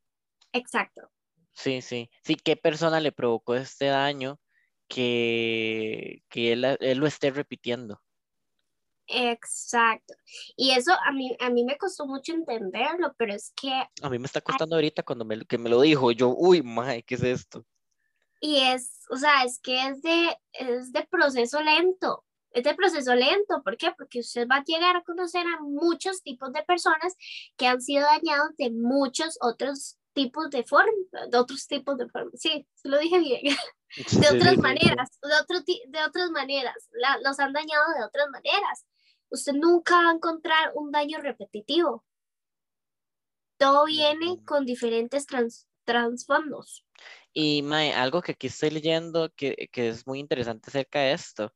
Exacto. Sí, sí. Sí, ¿qué persona le provocó este daño que, que él, lo esté repitiendo? Exacto. Y eso a mí, a mí me costó mucho entenderlo, pero es que... A mí me está costando ahorita cuando me, que me lo dijo, yo, uy, mae, ¿qué es esto? Y es, o sea, es que es de, es de proceso lento. Es de proceso lento, ¿por qué? Porque usted va a llegar a conocer a muchos tipos de personas que han sido dañados de muchos otros tipos de formas, de otros tipos de formas. Sí, se lo dije bien. De otras maneras, de, otro, de otras maneras. los han dañado de otras maneras. Usted nunca va a encontrar un daño repetitivo. Todo viene con diferentes trans, trasfondos. Y Mae, algo que aquí estoy leyendo que, que, es muy interesante acerca de esto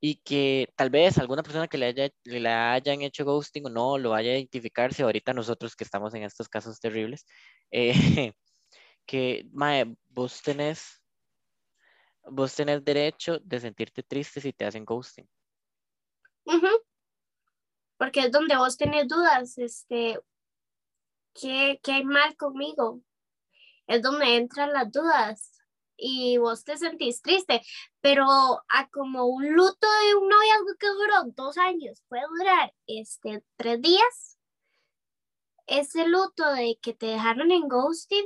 y que tal vez alguna persona que le, haya, le hayan hecho ghosting o no lo vaya a identificar, si ahorita nosotros que estamos en estos casos terribles, *laughs* eh, que Mae, vos tenés, vos tenés derecho de sentirte triste si te hacen ghosting. Porque es donde vos tenés dudas, este, ¿qué, ¿qué hay mal conmigo? es donde entran las dudas y vos te sentís triste, pero a como un luto de un noviazgo que duró dos años puede durar este, tres días, ese luto de que te dejaron en ghosting,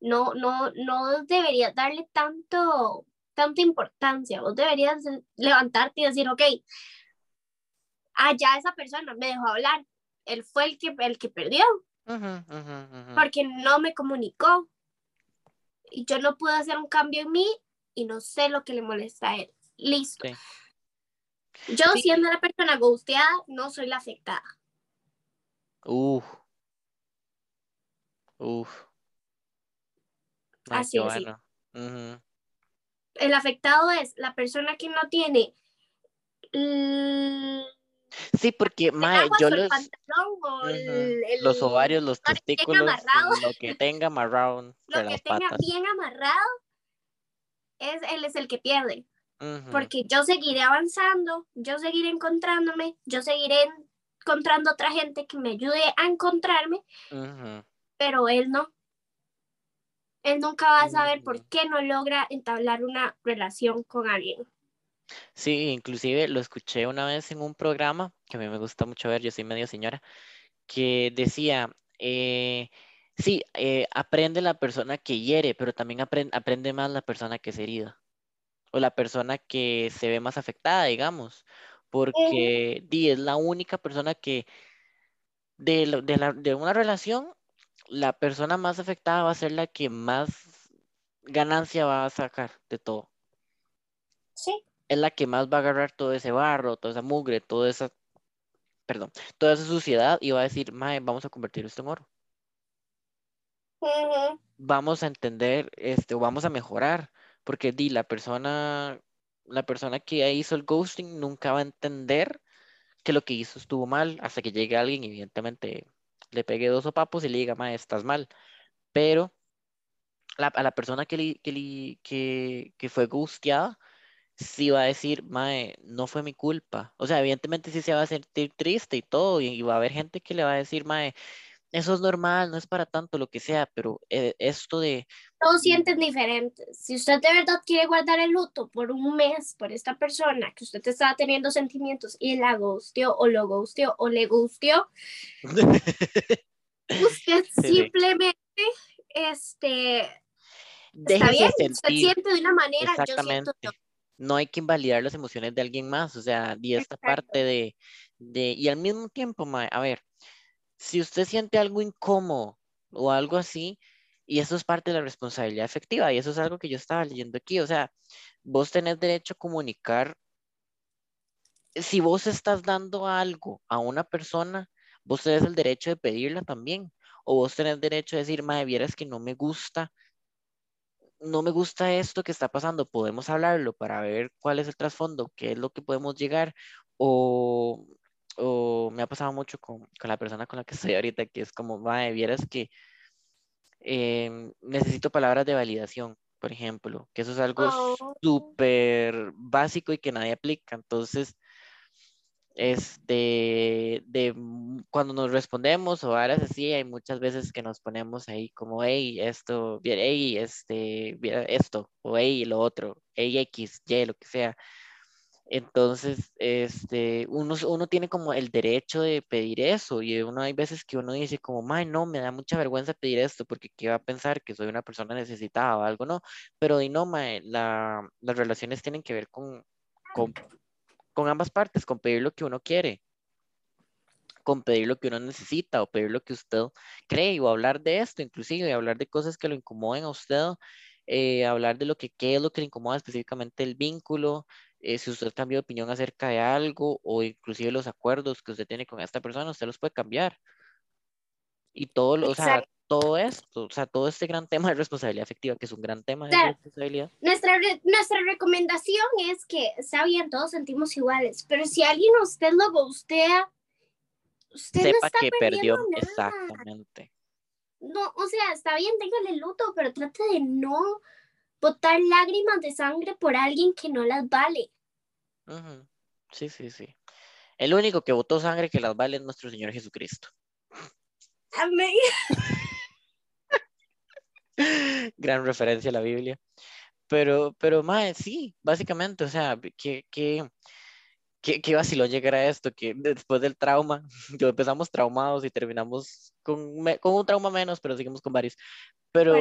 no, no, no deberías darle tanto, tanta importancia, vos deberías levantarte y decir, ok, allá esa persona me dejó hablar, él fue el que, el que perdió, porque no me comunicó, y yo no puedo hacer un cambio en mí y no sé lo que le molesta a él. Listo. Yo siendo la persona gusteada, no soy la afectada. Uf. Uf. Así es. El afectado es la persona que no tiene Sí, porque mae, yo los, los ovarios, los testículos, lo que tenga amarrado, *laughs* lo que tenga bien amarrado, es él es el que pierde. Porque yo seguiré avanzando, yo seguiré encontrándome, yo seguiré encontrando otra gente que me ayude a encontrarme, pero él no. Él nunca va a saber por qué no logra entablar una relación con alguien. Sí, inclusive lo escuché una vez en un programa que a mí me gusta mucho ver, yo soy medio señora, que decía, eh, sí, eh, aprende la persona que hiere, pero también aprende, aprende más la persona que es herida o la persona que se ve más afectada, digamos, porque Di es la única persona que de, de una relación, la persona más afectada va a ser la que más ganancia va a sacar de todo. Sí es la que más va a agarrar todo ese barro, toda esa mugre, toda esa, perdón, toda esa suciedad y va a decir, mae, vamos a convertir esto en oro. Vamos a entender, este, o vamos a mejorar, porque di, la persona, la persona que hizo el ghosting nunca va a entender que lo que hizo estuvo mal, hasta que llegue alguien, evidentemente, le pegue dos sopapos y le diga, mae, estás mal. Pero a la persona que, que, que, que fue ghosteada, sí va a decir, mae, no fue mi culpa. O sea, evidentemente sí se va a sentir triste y todo, y, va a haber gente que le va a decir, mae, eso es normal, no es para tanto lo que sea, pero eh, esto de... Todos sienten diferentes. Si usted de verdad quiere guardar el luto por un mes por esta persona que usted estaba teniendo sentimientos y la gustió o lo gustió o le gustió, *laughs* usted simplemente, este... está bien, usted siente de una manera, yo siento no hay que invalidar las emociones de alguien más, o sea, y esta parte de, de, y al mismo tiempo, a ver, si usted siente algo incómodo o algo así, y eso es parte de la responsabilidad efectiva, y eso es algo que yo estaba leyendo aquí, o sea, vos tenés derecho a comunicar, si vos estás dando algo a una persona, vos tenés el derecho de pedirla también, o vos tenés derecho de decir, madre, vieras que no me gusta no me gusta esto que está pasando, podemos hablarlo para ver cuál es el trasfondo, qué es lo que podemos llegar, o, me ha pasado mucho con, la persona con la que estoy ahorita, que es como, mae, vieras que em, necesito palabras de validación, por ejemplo, que eso es algo oh. súper básico y que nadie aplica, entonces este, de cuando nos respondemos o ahora así, hay muchas veces que nos ponemos ahí como, hey, esto, hey, este, esto, o hey, lo otro, hey, X, Y, lo que sea. Entonces, este, uno, uno tiene como el derecho de pedir eso y uno hay veces que uno dice como, ay, no, me da mucha vergüenza pedir esto porque qué va a pensar que soy una persona necesitada o algo, no, pero di no, mae, la, las relaciones tienen que ver con, con, con ambas partes, con pedir lo que uno quiere con pedir lo que uno necesita o pedir lo que usted cree o hablar de esto, inclusive hablar de cosas que lo incomoden a usted, eh, hablar de lo que qué es lo que le incomoda específicamente el vínculo, eh, si usted cambia de opinión acerca de algo o inclusive los acuerdos que usted tiene con esta persona, usted los puede cambiar. Y todo, lo, o todo esto, o sea, todo este gran tema de responsabilidad afectiva, que es un gran tema de responsabilidad. Nuestra, nuestra recomendación es que, está bien, todos sentimos iguales, pero si alguien a usted lo gustea, usted sepa no está que perdió nada. exactamente. No, o sea, está bien, téngale luto, pero trate de no botar lágrimas de sangre por alguien que no las vale. Ujú. Sí, sí, sí. El único que votó sangre que las vale es nuestro Señor Jesucristo. Amén. *laughs* *laughs* Gran referencia a la Biblia. Pero, pero, mae, sí, básicamente, o sea, que, que, que, que vaciló llegar a esto, que después del trauma, *laughs* yo empezamos traumados y terminamos con, con un trauma menos, pero seguimos con varios. Pero,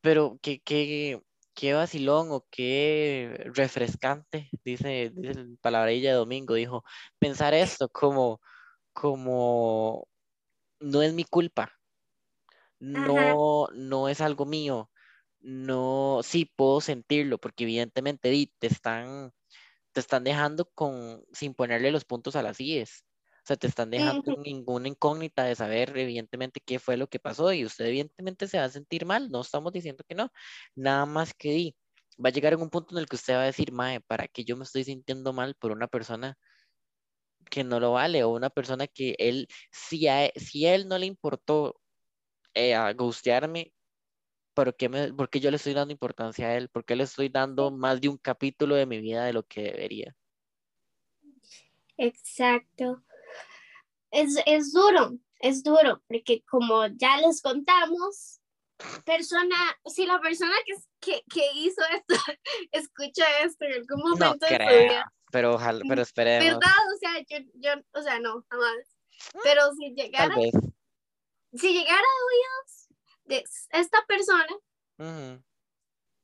pero qué, qué, qué vacilón o qué refrescante, dice, dice el palabreilla de domingo, dijo, pensar esto como, como no es mi culpa, no, no es algo mío, no, sí puedo sentirlo, porque evidentemente di, te están, te están dejando con, sin ponerle los puntos a las IES. O sea, te están dejando ninguna incógnita de saber evidentemente qué fue lo que pasó y usted evidentemente se va a sentir mal, no estamos diciendo que no, nada más que di, va a llegar en un punto en el que usted va a decir, mae, ¿para qué yo me estoy sintiendo mal por una persona que no lo vale o una persona que él, si a, si a él no le importó eh, a ghostearme, ¿por qué, me, por qué yo le estoy dando importancia a él? ¿Por qué le estoy dando más de un capítulo de mi vida de lo que debería? Exacto. Es, es duro, es duro, porque como ya les contamos, persona, si la persona que, que, que hizo esto *laughs* escucha esto en algún No momento de su creo, vida, pero ojalá, pero esperemos. ¿verdad? O sea, yo, yo, o sea, no, jamás. Pero si llegara. Si llegara a oídos de esta persona,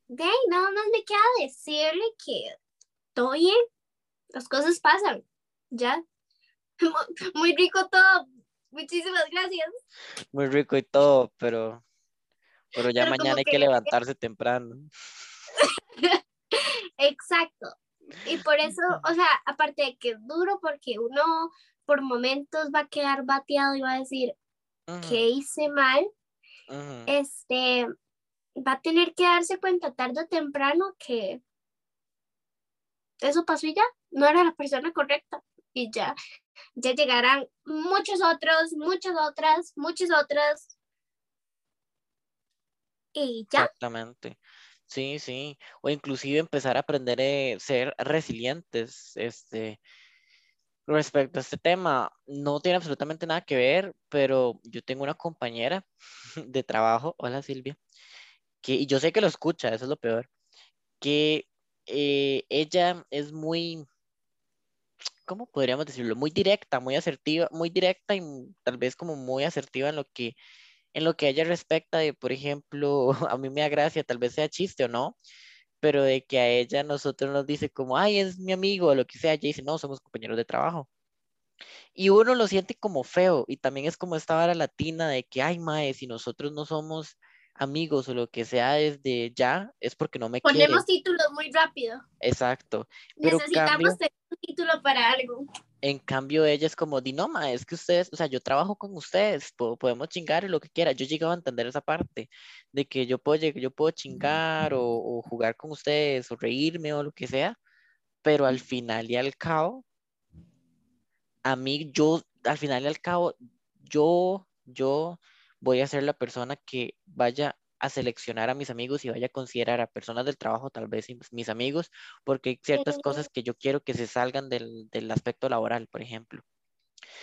de ahí nada más me queda decirle que todo bien, las cosas pasan, ya. *laughs* Muy- Muy rico todo. Muchísimas gracias. Muy rico y todo, pero, pero ya Pero mañana hay que que- levantarse temprano. *laughs* Exacto. Y por eso, o sea, aparte de que es duro porque uno por momentos va a quedar bateado y va a decir, ¿qué hice mal? Este, va a tener que darse cuenta tarde o temprano que eso pasó y ya, no era la persona correcta. Y ya, ya llegarán muchos otros, muchas otras, muchas otras. Y ya, Exactamente. Sí, sí. O inclusive empezar a aprender a ser resilientes, este, respecto a este tema. No tiene absolutamente nada que ver, pero yo tengo una compañera *laughs* de trabajo, hola Silvia, que, y yo sé que lo escucha, eso es lo peor, que eh, ella es muy, ¿cómo podríamos decirlo? Muy directa, muy asertiva, muy directa y tal vez como muy asertiva en lo que, en lo que ella respecta de, por ejemplo, *laughs* a mí me da gracia, tal vez sea chiste o no, pero de que a ella nosotros nos dice como, ay, es mi amigo o lo que sea, ella dice, no, somos compañeros de trabajo. Y uno lo siente como feo y también es como esta vara latina de que, ay, mae, si nosotros no somos amigos o lo que sea desde ya, es porque no me quiere. ponemos títulos muy rápido. Exacto. Pero Necesitamos cambio, tener un título para algo. En cambio ella es como, di no, ma, es que ustedes, o sea, yo trabajo con ustedes, po- podemos chingar y lo que quiera. Yo llegaba a entender esa parte de que yo puedo, yo puedo chingar o, o jugar con ustedes o reírme o lo que sea, pero al final y al cabo, a mí, yo, al final y al cabo, yo, yo voy a ser la persona que vaya a seleccionar a mis amigos y vaya a considerar a personas del trabajo, tal vez mis- amigos, porque hay ciertas Sí. cosas que yo quiero que se salgan del, del aspecto laboral, por ejemplo.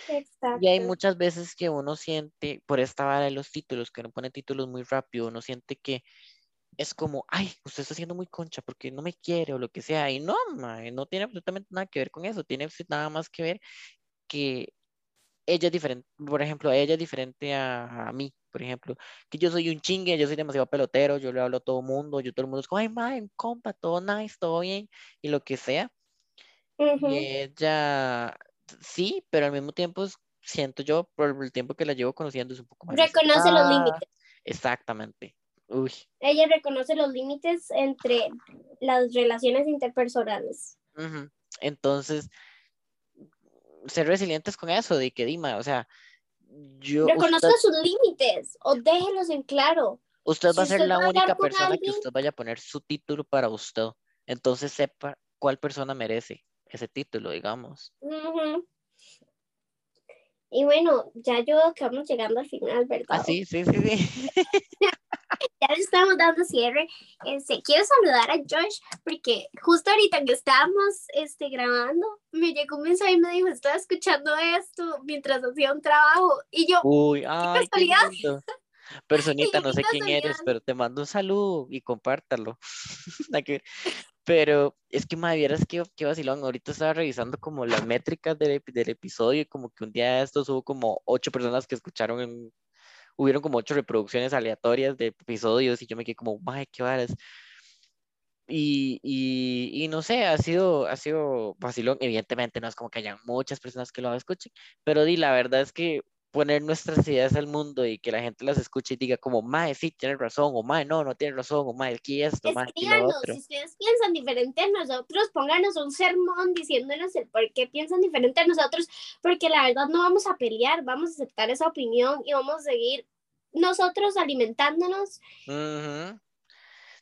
Exacto. Y hay muchas veces que uno siente, por esta vara de los títulos, que uno pone títulos muy rápido, uno siente que es como, ay, usted está siendo muy concha porque no me quiere o lo que sea. Y no, no tiene absolutamente nada que ver con eso. Tiene nada más que ver que ella es diferente, por ejemplo, ella es diferente a, a, mí, por ejemplo, que yo soy un chingue, yo soy demasiado pelotero, yo le hablo a todo mundo, yo todo el mundo es como, ay, mae, compa, todo nice, todo bien, y lo que sea. Y ella, sí, pero al mismo tiempo siento yo, por el tiempo que la llevo conociendo, es un poco más... Reconoce los límites. Exactamente. Uy. Ella reconoce los límites entre las relaciones interpersonales. Entonces, ser resilientes con eso, de que Dima, o sea, yo... Reconozca sus límites o déjelos en claro. Usted va a ser la única persona que usted vaya a poner su título para usted. Entonces sepa cuál persona merece ese título, digamos. Y bueno, ya yo que vamos llegando al final, ¿verdad? Ah, sí, sí, sí, sí. *laughs* *laughs* ya le estamos dando cierre. Este, quiero saludar a Josh porque justo ahorita que estábamos este, grabando, me llegó un mensaje y me dijo, estaba escuchando esto mientras hacía un trabajo. Y yo, Uy, ay, qué lindo. Personita, *laughs* no sé quién eres, pero te mando un saludo y compártalo. *laughs* Pero es que, madre, vieras que, que vacilón. Ahorita estaba revisando como las métricas del, del, episodio y como que un día de estos hubo como ocho personas que escucharon, en, hubieron como ocho reproducciones aleatorias de episodios y yo me quedé como, madre, qué varas. Y, y, y, no sé, ha sido, ha sido vacilón. Evidentemente no es como que hayan muchas personas que lo escuchen, pero di, la verdad es que poner nuestras ideas al mundo y que la gente las escuche y diga como, mae, sí, tiene razón, o mae, no, no tiene razón, o mae, aquí esto, mae, aquí lo otro. Si ustedes piensan diferente a nosotros, pónganos un sermón diciéndonos el por qué piensan diferente a nosotros, porque la verdad no vamos a pelear, vamos a aceptar esa opinión y vamos a seguir nosotros alimentándonos.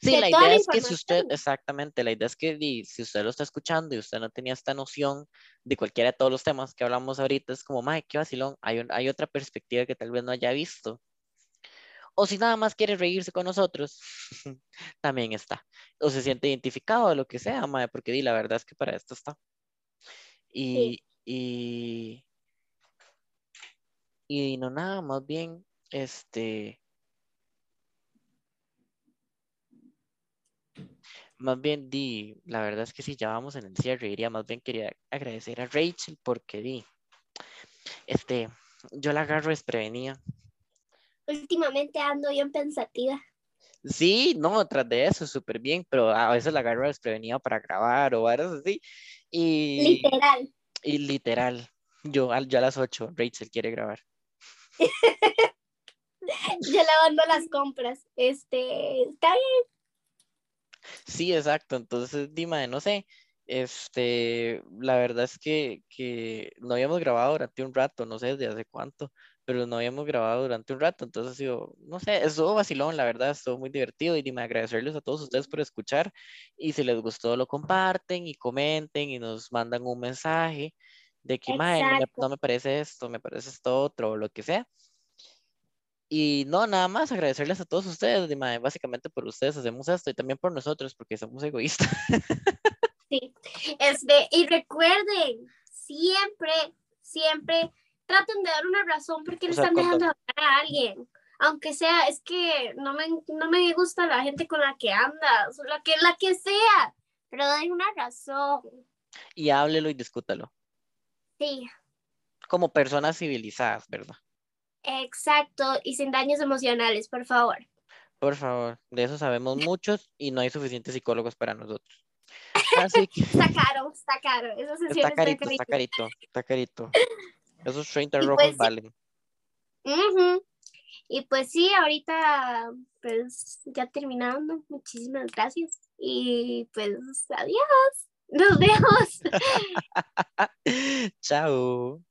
Sí, la idea es que si usted, exactamente, la idea es que si usted lo está escuchando y usted no tenía esta noción de cualquiera de todos los temas que hablamos ahorita, es como, mae, qué vacilón, hay, hay otra perspectiva que tal vez no haya visto. O si nada más quiere reírse con nosotros, *laughs* también está. O se siente identificado, lo que sea, mae, porque di, la verdad es que para esto está. Y, y, y no nada, más bien, este, Más bien, di, la verdad es que sí, ya vamos en el cierre, diría, más bien quería agradecer a Rachel porque di, este, yo la agarro desprevenida. Últimamente ando bien pensativa. Sí, no, tras de eso, súper bien, pero a veces la agarro desprevenida para grabar o algo así. Y, literal. Y literal. Yo, yo a las 8, Rachel quiere grabar. *laughs* ya lavando las compras. Este, está bien. Sí, exacto. Entonces, Dima, no sé, este, la verdad es que, que no habíamos grabado durante un rato, no sé desde hace cuánto, pero no habíamos grabado durante un rato, entonces yo, no sé, estuvo vacilón, la verdad, estuvo muy divertido y dime, agradecerles a todos ustedes por escuchar y si les gustó lo comparten y comenten y nos mandan un mensaje de que, no me, no me parece esto, me parece esto otro, o lo que sea. Y no, nada más agradecerles a todos ustedes, básicamente por ustedes hacemos esto y también por nosotros, porque somos egoístas. *laughs* Sí, este, y recuerden, siempre, siempre traten de dar una razón porque le están dejando hablar a alguien. Aunque sea, es que no me, no me gusta la gente con la que andas, la que, la que sea, pero den una razón. Y háblelo y discútalo. Sí. Como personas civilizadas, ¿verdad? Exacto, y sin daños emocionales, por favor. Por favor, de eso sabemos *laughs* muchos y no hay suficientes psicólogos para nosotros. *laughs* Así que... está caro, está caro. está, carito, está carito, está *laughs* carito. Esos 30 rojos pues valen. Y pues sí, ahorita pues ya terminando. Muchísimas gracias. Y pues adiós. Nos vemos. Chao.